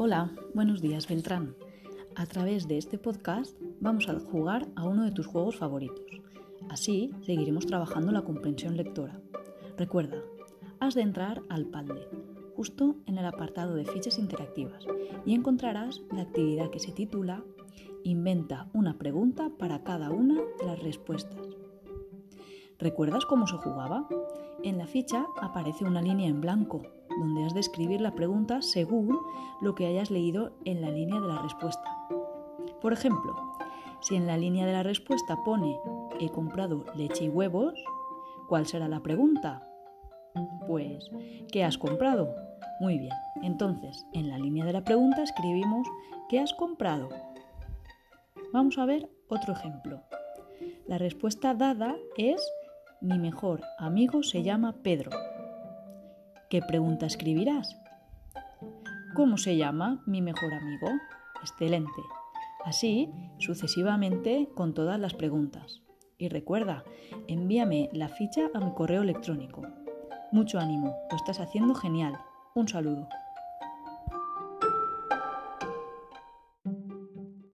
Hola, buenos días Beltrán. A través de este podcast vamos a jugar a uno de tus juegos favoritos. Así seguiremos trabajando la comprensión lectora. Recuerda, has de entrar al PALDE, justo en el apartado de fichas interactivas, y encontrarás la actividad que se titula Inventa una pregunta para cada una de las respuestas. ¿Recuerdas cómo se jugaba? En la ficha aparece una línea en blanco donde has de escribir la pregunta según lo que hayas leído en la línea de la respuesta. Por ejemplo, si en la línea de la respuesta pone he comprado leche y huevos, ¿cuál será la pregunta? Pues, ¿qué has comprado? Muy bien, entonces en la línea de la pregunta escribimos ¿qué has comprado? Vamos a ver otro ejemplo. La respuesta dada es mi mejor amigo se llama Pedro. ¿Qué pregunta escribirás? ¿Cómo se llama mi mejor amigo? Excelente. Así sucesivamente con todas las preguntas. Y recuerda, envíame la ficha a mi correo electrónico. Mucho ánimo, lo estás haciendo genial. Un saludo.